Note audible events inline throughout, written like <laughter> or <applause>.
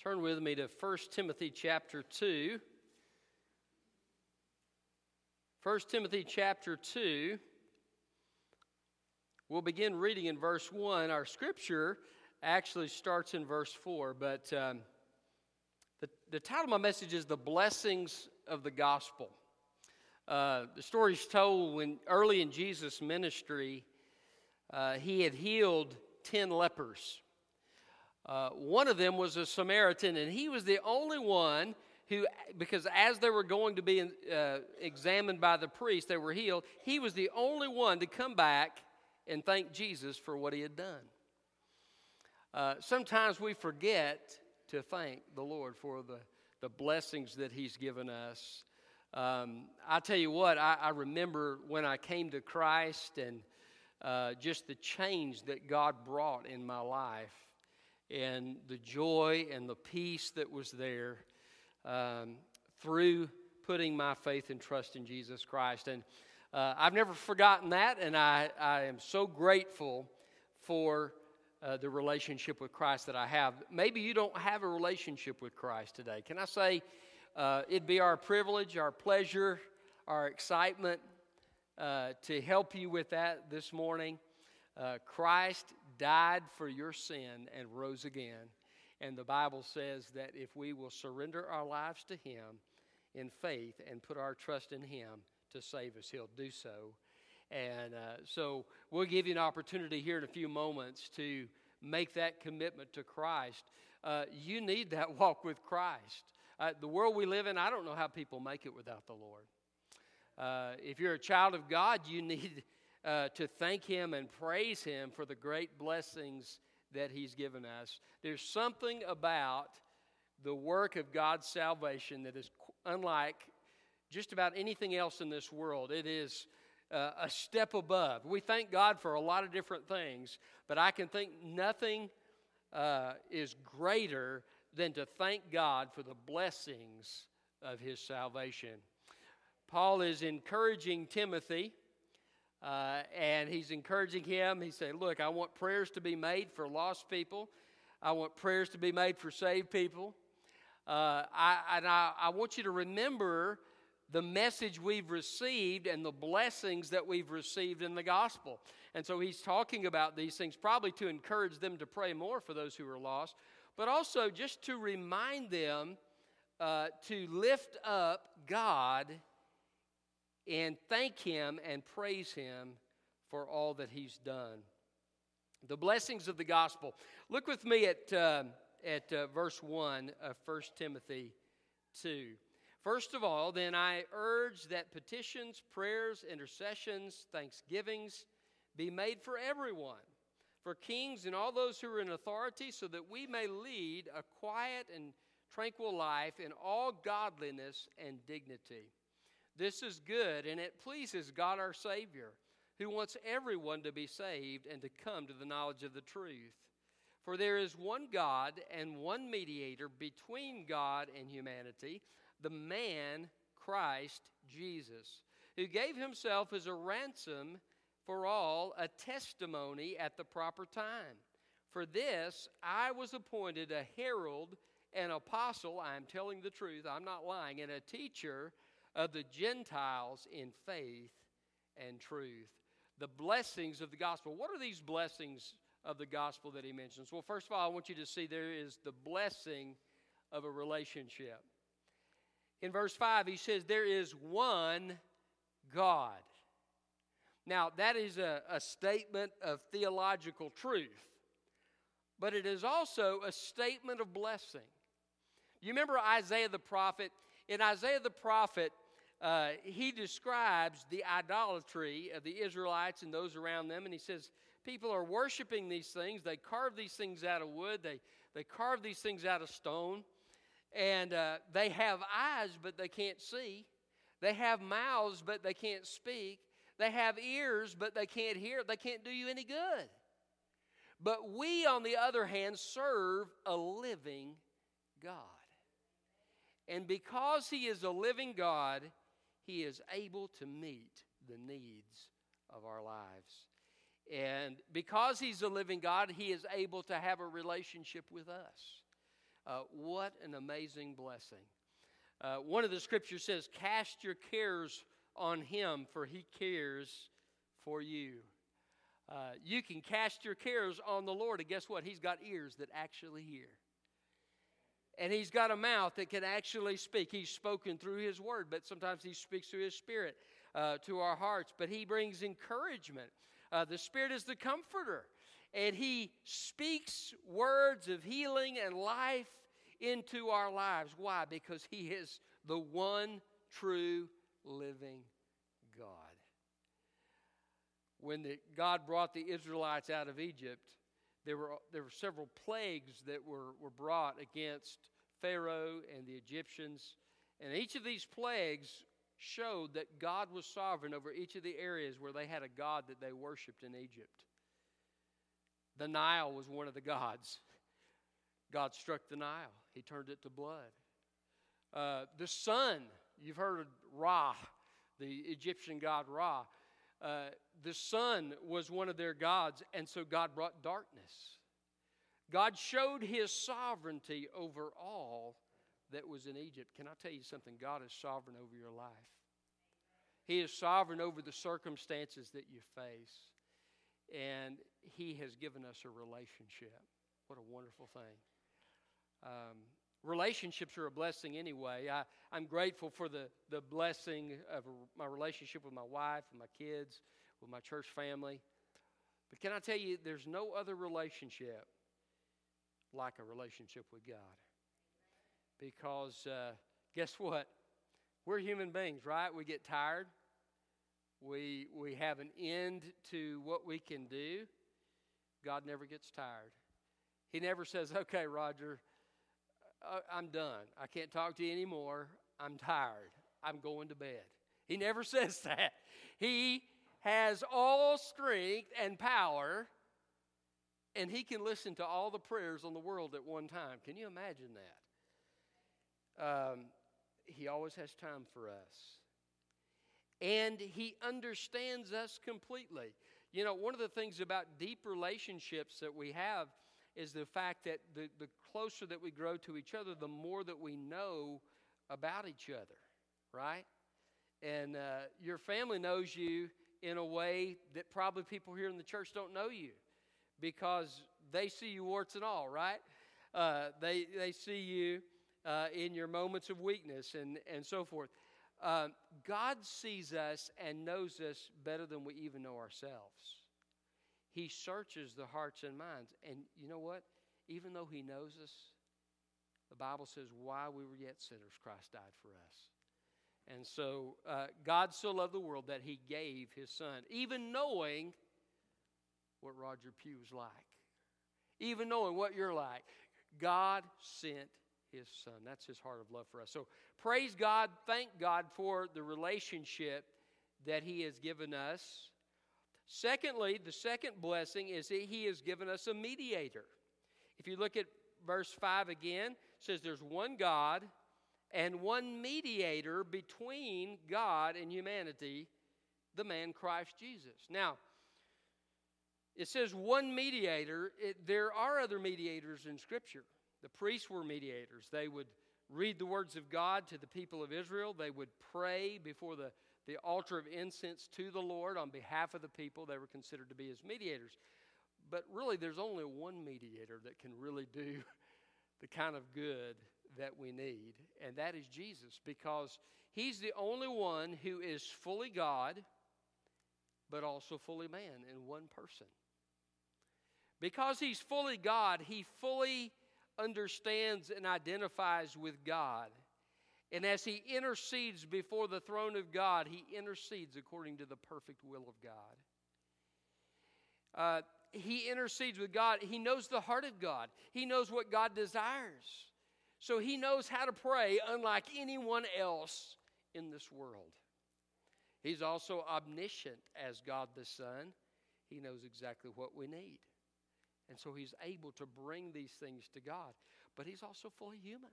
Turn with me to 1 Timothy chapter 2. 1 Timothy chapter 2. We'll begin reading in verse 1. Our scripture actually starts in verse 4, but um, the, the title of my message is The Blessings of the Gospel. Uh, the story is told when early in Jesus' ministry, uh, he had healed 10 lepers. Uh, one of them was a Samaritan, and he was the only one who, because as they were going to be uh, examined by the priest, they were healed. He was the only one to come back and thank Jesus for what he had done. Uh, sometimes we forget to thank the Lord for the, the blessings that he's given us. Um, I tell you what, I, I, remember when I came to Christ and uh, just the change that God brought in my life and the joy and the peace that was there um, through putting my faith and trust in Jesus Christ. And uh, I've never forgotten that, and I, I am so grateful for uh, the relationship with Christ that I have. Maybe you don't have a relationship with Christ today. Can I say uh, it'd be our privilege, our pleasure, our excitement uh, to help you with that this morning? Uh, Christ died for your sin and rose again. And the Bible says that if we will surrender our lives to Him in faith and put our trust in Him to save us, He'll do so. And uh, so we'll give you an opportunity here in a few moments to make that commitment to Christ. Uh, you need that <laughs> walk with Christ. Uh, the world we live in, I don't know how people make it without the Lord. Uh, if you're a child of God, you need uh, to thank Him and praise Him for the great blessings that He's given us. There's something about the work of God's salvation that is unlike just about anything else in this world. It is uh, a step above. We thank God for a lot of different things, but I can think nothing uh, is greater than to thank God for the blessings of His salvation. Paul is encouraging Timothy uh, and he's encouraging him. He said, Look, I want prayers to be made for lost people, I want prayers to be made for saved people. Uh, I, and I, I want you to remember the message we've received and the blessings that we've received in the gospel. And so he's talking about these things, probably to encourage them to pray more for those who are lost, but also just to remind them uh, to lift up God and thank Him and praise Him for all that He's done. The blessings of the gospel. Look with me at, uh, at uh, verse 1 of 1 Timothy 2. First of all, then I urge that petitions, prayers, intercessions, thanksgivings be made for everyone, for kings and all those who are in authority, so that we may lead a quiet and tranquil life in all godliness and dignity. This is good, and it pleases God our Savior, who wants everyone to be saved and to come to the knowledge of the truth. For there is one God and one mediator between God and humanity, the man Christ Jesus, who gave himself as a ransom for all, a testimony at the proper time. For this I was appointed a herald, an apostle, I am telling the truth, I'm not lying, and a teacher of the Gentiles in faith and truth. The blessings of the gospel. What are these blessings of the gospel that he mentions? Well, first of all, I want you to see there is the blessing of a relationship. In verse 5, he says, There is one God. Now, that is a, a statement of theological truth, but it is also a statement of blessing. You remember Isaiah the prophet? In Isaiah the prophet, uh, he describes the idolatry of the Israelites and those around them, and he says, People are worshiping these things. They carve these things out of wood, they, they carve these things out of stone, and uh, they have eyes, but they can't see. They have mouths, but they can't speak. They have ears, but they can't hear. They can't do you any good. But we, on the other hand, serve a living God. And because He is a living God, He is able to meet the needs of our lives. And because He's a living God, He is able to have a relationship with us. Uh, what an amazing blessing. Uh, one of the scriptures says, Cast your cares on him, for he cares for you. Uh, you can cast your cares on the Lord, and guess what? He's got ears that actually hear. And he's got a mouth that can actually speak. He's spoken through his word, but sometimes he speaks through his spirit uh, to our hearts. But he brings encouragement. Uh, the Spirit is the comforter, and he speaks words of healing and life into our lives. Why? Because he is the one true living God. When the, God brought the Israelites out of Egypt, there were, there were several plagues that were, were brought against Pharaoh and the Egyptians. And each of these plagues showed that God was sovereign over each of the areas where they had a God that they worshiped in Egypt. The Nile was one of the gods. God struck the Nile, He turned it to blood. Uh, the sun, you've heard of Ra, the Egyptian god Ra. Uh, the sun was one of their gods, and so God brought darkness. God showed his sovereignty over all that was in Egypt. Can I tell you something? God is sovereign over your life. He is sovereign over the circumstances that you face. And He has given us a relationship. What a wonderful thing. Um, relationships are a blessing anyway. I, I'm grateful for the, the blessing of my relationship with my wife, with my kids, with my church family. But can I tell you, there's no other relationship like a relationship with God. Because uh, guess what? We're human beings, right? We get tired. We, we have an end to what we can do. God never gets tired. He never says, okay, Roger, uh, I'm done. I can't talk to you anymore. I'm tired. I'm going to bed. He never <laughs> says that. He has all strength and power and he can listen to all the prayers on the world at one time. Can you imagine that? Um, he always has time for us. And he understands us completely. You know, one of the things about deep relationships that we have is the fact that the, the closer that we grow to each other, the more that we know about each other, right? And uh, your family knows you in a way that probably people here in the church don't know you because they see you warts and all, right? Uh, they, they see you uh, in your moments of weakness and, and so forth. Uh, God sees us and knows us better than we even know ourselves. He searches the hearts and minds. And you know what? Even though He knows us, the Bible says, while we were yet sinners, Christ died for us. And so uh, God so loved the world that He gave His Son, even knowing what Roger Pugh's like, even knowing what you're like. God sent his son. That's his heart of love for us. So praise God, thank God for the relationship that he has given us. Secondly, the second blessing is that he has given us a mediator. If you look at verse 5 again, says there's one God and one mediator between God and humanity, the man Christ Jesus. Now, it says one mediator. It, there are other mediators in Scripture. The priests were mediators. They would read the words of God to the people of Israel, they would pray before the, the altar of incense to the Lord on behalf of the people. They were considered to be his mediators. But really, there's only one mediator that can really do <laughs> the kind of good that we need, and that is Jesus, because he's the only one who is fully God, but also fully man in one person. Because he's fully God, he fully understands and identifies with God. And as he intercedes before the throne of God, he intercedes according to the perfect will of God. Uh, he intercedes with God. He knows the heart of God, he knows what God desires. So he knows how to pray unlike anyone else in this world. He's also omniscient as God the Son. He knows exactly what we need. And so he's able to bring these things to God. But he's also fully human.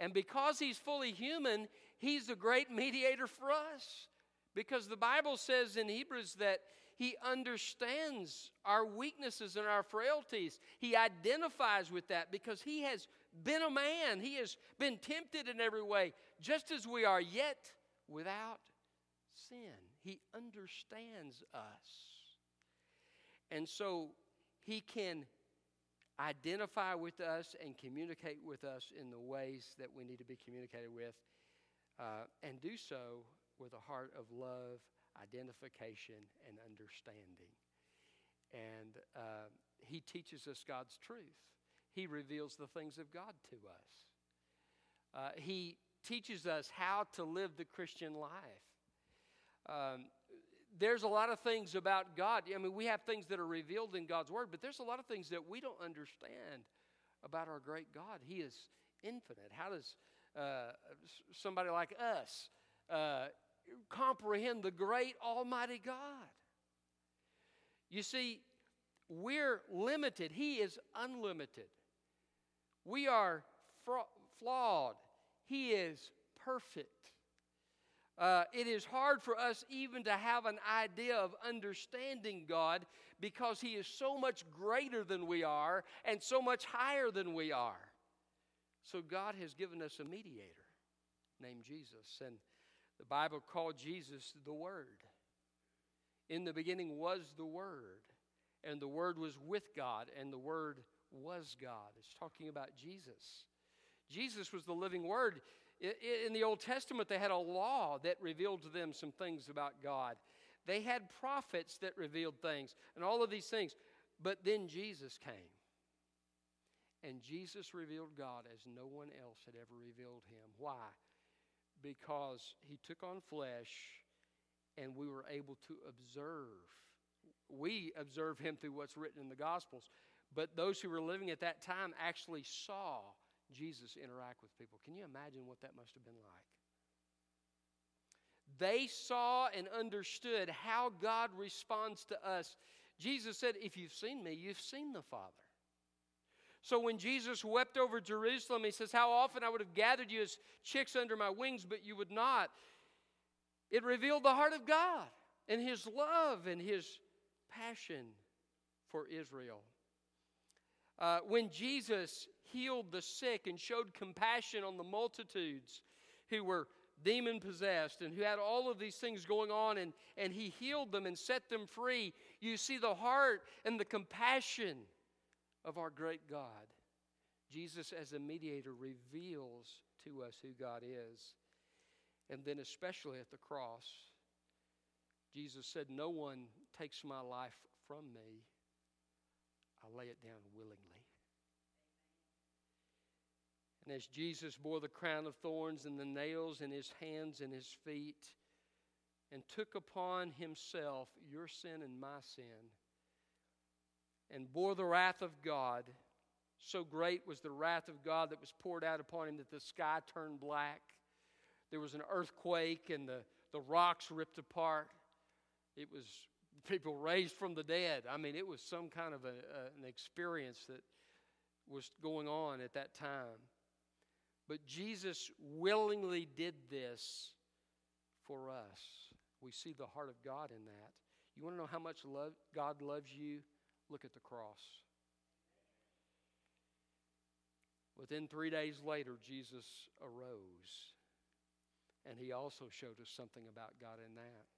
And because he's fully human, he's a great mediator for us. Because the Bible says in Hebrews that He understands our weaknesses and our frailties. He identifies with that because He has been a man. He has been tempted in every way, just as we are, yet without sin. He understands us. And so He can identify with us and communicate with us in the ways that we need to be communicated with, uh, and do so with a heart of love, identification, and understanding. And uh, He teaches us God's truth. He reveals the things of God to us. Uh, he teaches us how to live the Christian life. Um, there's a lot of things about God. I mean, we have things that are revealed in God's Word, but there's a lot of things that we don't understand about our great God. He is infinite. How does uh, somebody like us uh, comprehend the great Almighty God? You see, we're limited, He is unlimited. We are fra- flawed, He is perfect. Uh, it is hard for us even to have an idea of understanding God because He is so much greater than we are and so much higher than we are. So, God has given us a mediator named Jesus. And the Bible called Jesus the Word. In the beginning was the Word, and the Word was with God, and the Word was God. It's talking about Jesus. Jesus was the living Word. In the Old Testament, they had a law that revealed to them some things about God. They had prophets that revealed things and all of these things. But then Jesus came. And Jesus revealed God as no one else had ever revealed him. Why? Because he took on flesh and we were able to observe. We observe him through what's written in the Gospels. But those who were living at that time actually saw Jesus interact with people. Can you imagine what that must have been like? They saw and understood how God responds to us. Jesus said, If you've seen me, you've seen the Father. So when Jesus wept over Jerusalem, he says, How often I would have gathered you as chicks under my wings, but you would not. It revealed the heart of God and his love and his passion for Israel. Uh, when Jesus healed the sick and showed compassion on the multitudes who were demon possessed and who had all of these things going on, and, and he healed them and set them free, you see the heart and the compassion of our great God. Jesus, as a mediator, reveals to us who God is. And then, especially at the cross, Jesus said, No one takes my life from me, I lay it down willingly. And as Jesus bore the crown of thorns and the nails in his hands and his feet, and took upon himself your sin and my sin, and bore the wrath of God, so great was the wrath of God that was poured out upon him that the sky turned black. There was an earthquake, and the, the rocks ripped apart. It was people raised from the dead. I mean, it was some kind of a, a, an experience that was going on at that time. But Jesus willingly did this for us. We see the heart of God in that. You want to know how much love, God loves you? Look at the cross. Within three days later, Jesus arose. And he also showed us something about God in that.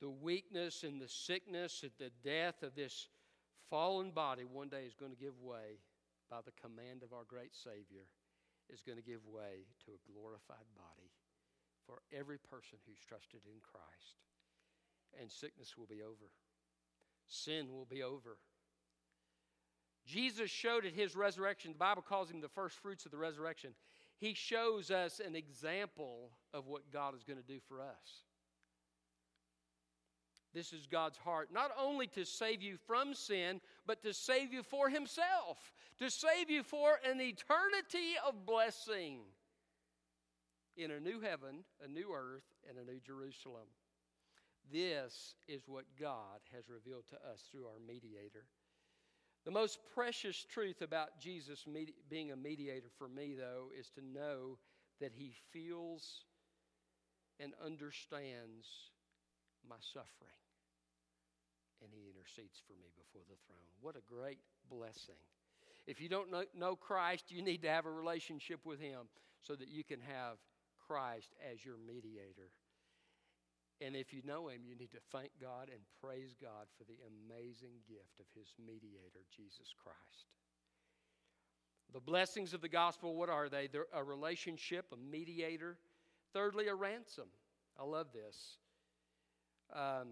The weakness and the sickness and the death of this fallen body one day is going to give way by the command of our great Savior, is going to give way to a glorified body for every person who's trusted in Christ. And sickness will be over, sin will be over. Jesus showed at his resurrection, the Bible calls him the first fruits of the resurrection. He shows us an example of what God is going to do for us. This is God's heart, not only to save you from sin, but to save you for Himself, to save you for an eternity of blessing in a new heaven, a new earth, and a new Jerusalem. This is what God has revealed to us through our mediator. The most precious truth about Jesus being a mediator for me, though, is to know that He feels and understands my suffering. And he intercedes for me before the throne. What a great blessing. If you don't know Christ, you need to have a relationship with him so that you can have Christ as your mediator. And if you know him, you need to thank God and praise God for the amazing gift of his mediator, Jesus Christ. The blessings of the gospel, what are they? They're a relationship, a mediator. Thirdly, a ransom. I love this. Um,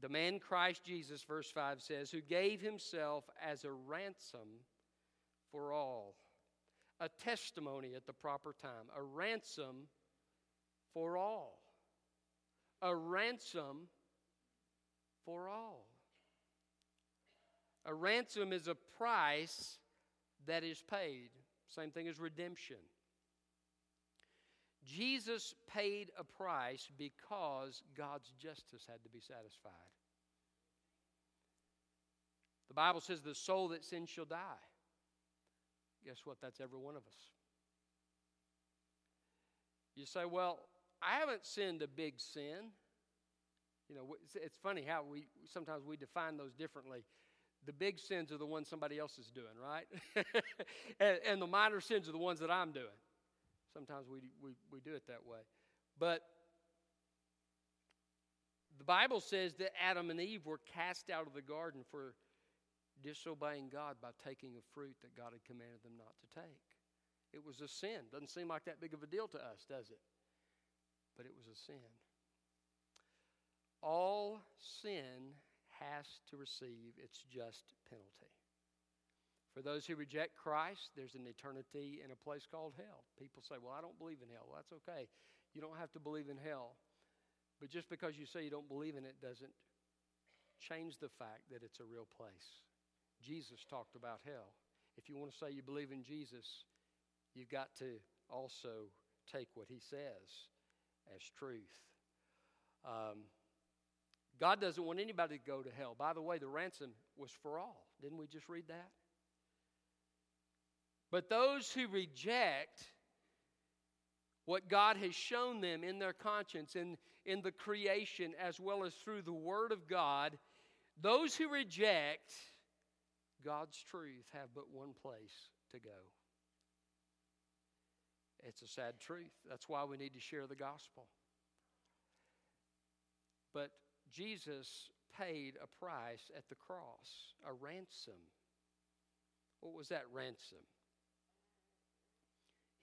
the man Christ Jesus, verse 5 says, who gave himself as a ransom for all. A testimony at the proper time. A ransom for all. A ransom for all. A ransom is a price that is paid. Same thing as redemption. Jesus paid a price because God's justice had to be satisfied. The Bible says the soul that sins shall die. Guess what? That's every one of us. You say, well, I haven't sinned a big sin. You know, it's funny how we sometimes we define those differently the big sins are the ones somebody else is doing, right? <laughs> and, and, the minor sins are the ones that I'm doing. Sometimes we, we, we do it that way. But the Bible says that Adam and Eve were cast out of the garden for disobeying God by taking a fruit that God had commanded them not to take. It was a sin. Doesn't seem like that big of a deal to us, does it? But it was a sin. All sin has to receive its just penalty. For those who reject Christ, there's an eternity in a place called hell. People say, Well, I don't believe in hell. Well, that's okay. You don't have to believe in hell. But just because you say you don't believe in it doesn't change the fact that it's a real place. Jesus talked about hell. If you want to say you believe in Jesus, you've got to also take what he says as truth. Um, God doesn't want anybody to go to hell. By the way, the ransom was for all. Didn't we just read that? But those who reject what God has shown them in their conscience, in, in the creation, as well as through the Word of God, those who reject God's truth have but one place to go. It's a sad truth. That's why we need to share the gospel. But Jesus paid a price at the cross, a ransom. What was that ransom?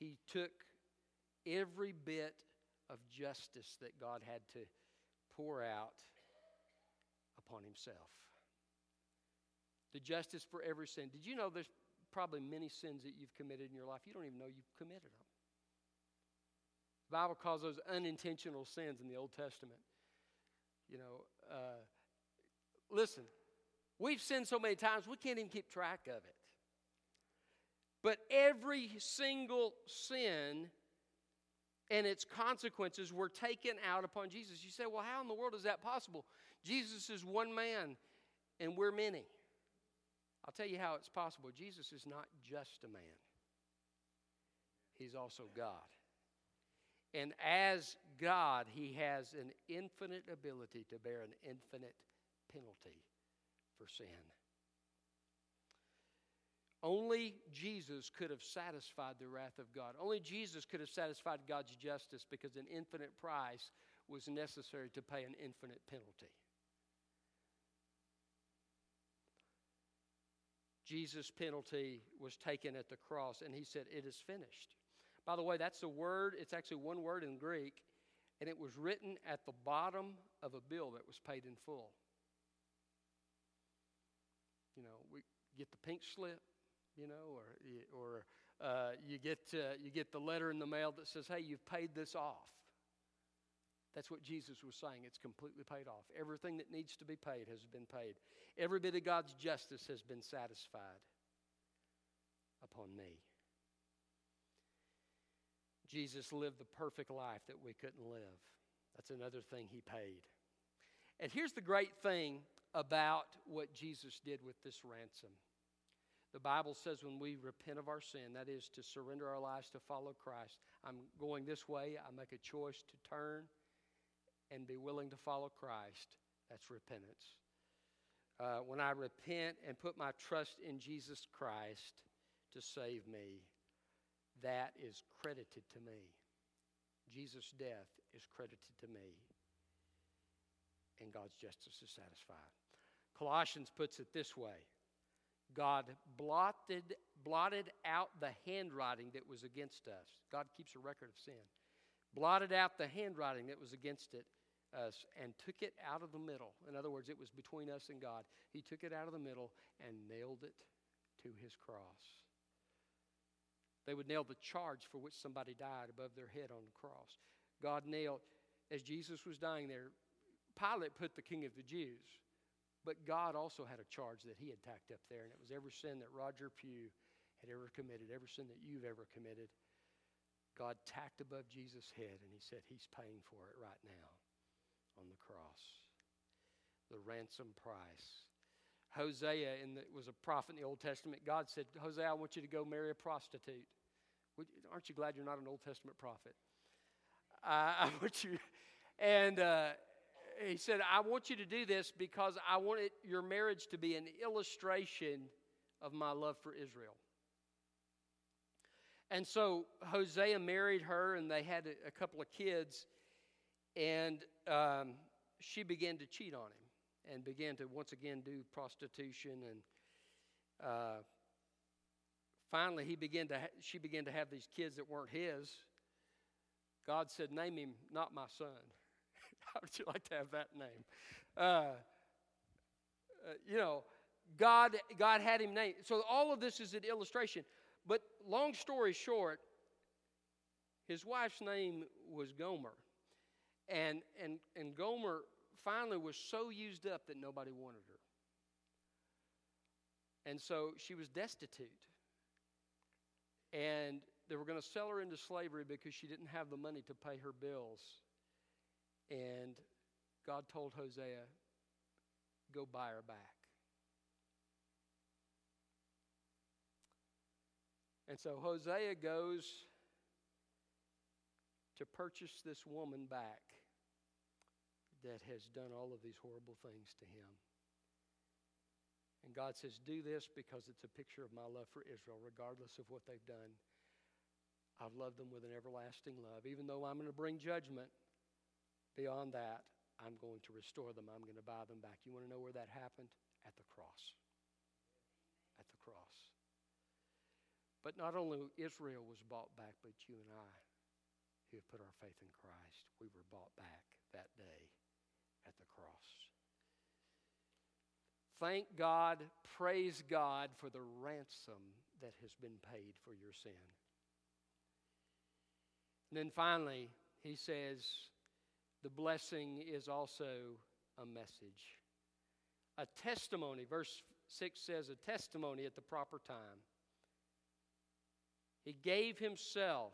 He took every bit of justice that God had to pour out upon himself. The justice for every sin. Did you know there's probably many sins that you've committed in your life? You don't even know you've committed them. The Bible calls those unintentional sins in the Old Testament. You know, uh, listen, we've sinned so many times we can't even keep track of it. But every single sin and its consequences were taken out upon Jesus. You say, well, how in the world is that possible? Jesus is one man and we're many. I'll tell you how it's possible. Jesus is not just a man, he's also God. And as God, He has an infinite ability to bear an infinite penalty for sin. Only Jesus could have satisfied the wrath of God. Only Jesus could have satisfied God's justice because an infinite price was necessary to pay an infinite penalty. Jesus' penalty was taken at the cross, and he said, It is finished. By the way, that's a word, it's actually one word in Greek, and it was written at the bottom of a bill that was paid in full. You know, we get the pink slip, you know, or, or uh, you, get, uh, you get the letter in the mail that says, hey, you've paid this off. That's what Jesus was saying. It's completely paid off. Everything that needs to be paid has been paid. Every bit of God's justice has been satisfied upon me. Jesus lived the perfect life that we couldn't live. That's another thing he paid. And here's the great thing about what Jesus did with this ransom. The Bible says when we repent of our sin, that is to surrender our lives to follow Christ, I'm going this way, I make a choice to turn and be willing to follow Christ, that's repentance. Uh, when I repent and put my trust in Jesus Christ to save me, that is credited to me. Jesus' death is credited to me, and God's justice is satisfied. Colossians puts it this way God blotted, blotted out the handwriting that was against us. God keeps a record of sin. Blotted out the handwriting that was against it, us and took it out of the middle. In other words, it was between us and God. He took it out of the middle and nailed it to his cross. They would nail the charge for which somebody died above their head on the cross. God nailed, as Jesus was dying there, Pilate put the king of the Jews, but God also had a charge that he had tacked up there, and it was every sin that Roger Pugh had ever committed, every sin that you've ever committed. God tacked above Jesus' head, and he said, He's paying for it right now on the cross. The ransom price. Hosea in the, was a prophet in the Old Testament. God said, Hosea, I want you to go marry a prostitute. Aren't you glad you're not an Old Testament prophet? I, <laughs> I want you, and uh, he said, I want you to do this because I want it, your marriage to be an illustration of my love for Israel. And so Hosea married her, and they had a, a couple of kids, and um, she began to cheat on him and began to once again do prostitution and uh, finally he began to ha- she began to have these kids that weren't his god said name him not my son how <laughs> would you like to have that name uh, uh, you know god god had him named so all of this is an illustration but long story short his wife's name was gomer and and and gomer finally was so used up that nobody wanted her. And so she was destitute. And they were going to sell her into slavery because she didn't have the money to pay her bills. And God told Hosea, go buy her back. And so Hosea goes to purchase this woman back that has done all of these horrible things to him. And God says, Do this because it's a picture of my love for Israel, regardless of what they've done. I've loved them with an everlasting love. Even though I'm going to bring judgment, beyond that, I'm going to restore them. I'm going to buy them back. You want to know where that happened? At the cross. At the cross. But not only Israel was bought back, but you and I, who have put our faith in Christ, we were bought back that day at the cross. Thank God, praise God for the ransom that has been paid for your sin. And then finally, he says, the blessing is also a message. A testimony, verse 6 says, a testimony at the proper time. He gave himself,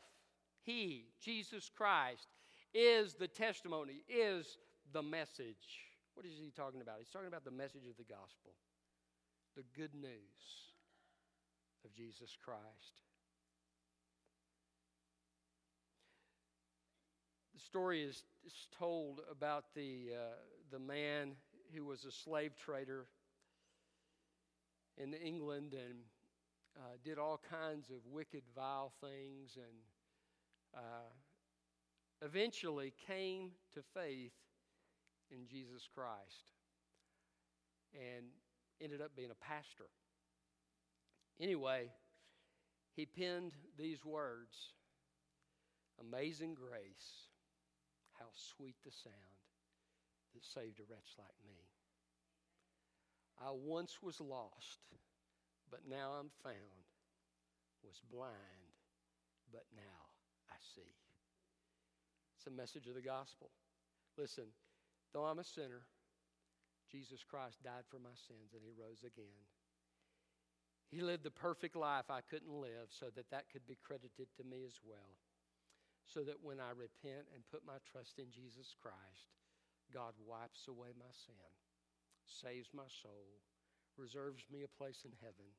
he, Jesus Christ, is the testimony, is the message. What is he talking about? He's talking about the message of the gospel, the good news of Jesus Christ. The story is, is told about the, uh, the man who was a slave trader in England and uh, did all kinds of wicked, vile things and uh, eventually came to faith in Jesus Christ and ended up being a pastor. Anyway, he penned these words Amazing grace, how sweet the sound that saved a wretch like me. I once was lost, but now I'm found, was blind, but now I see. It's a message of the gospel. Listen, Though I'm a sinner, Jesus Christ died for my sins and he rose again. He lived the perfect life I couldn't live so that that could be credited to me as well. So that when I repent and put my trust in Jesus Christ, God wipes away my sin, saves my soul, reserves me a place in heaven,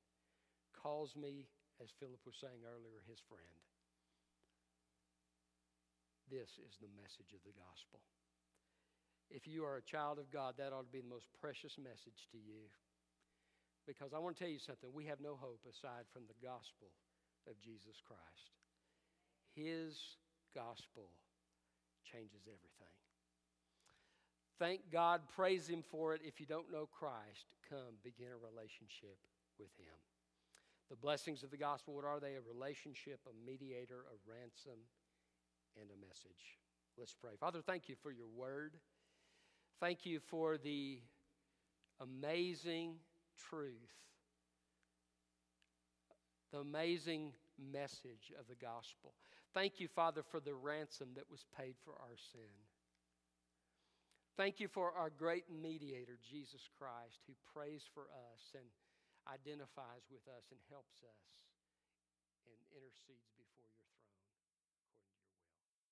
calls me, as Philip was saying earlier, his friend. This is the message of the gospel. if you are a child of God, that ought to be the most precious message to you. Because I want to tell you something we have no hope aside from the gospel of Jesus Christ. His gospel changes everything. Thank God, praise Him for it. If you don't know Christ, come begin a relationship with Him. The blessings of the gospel, what are they? A relationship, a mediator, a ransom, and a message. Let's pray. Father, thank you for your word. Thank you for the amazing truth, the amazing message of the gospel. Thank you, Father, for the ransom that was paid for our sin. Thank you for our great mediator, Jesus Christ, who prays for us and identifies with us and helps us and intercedes.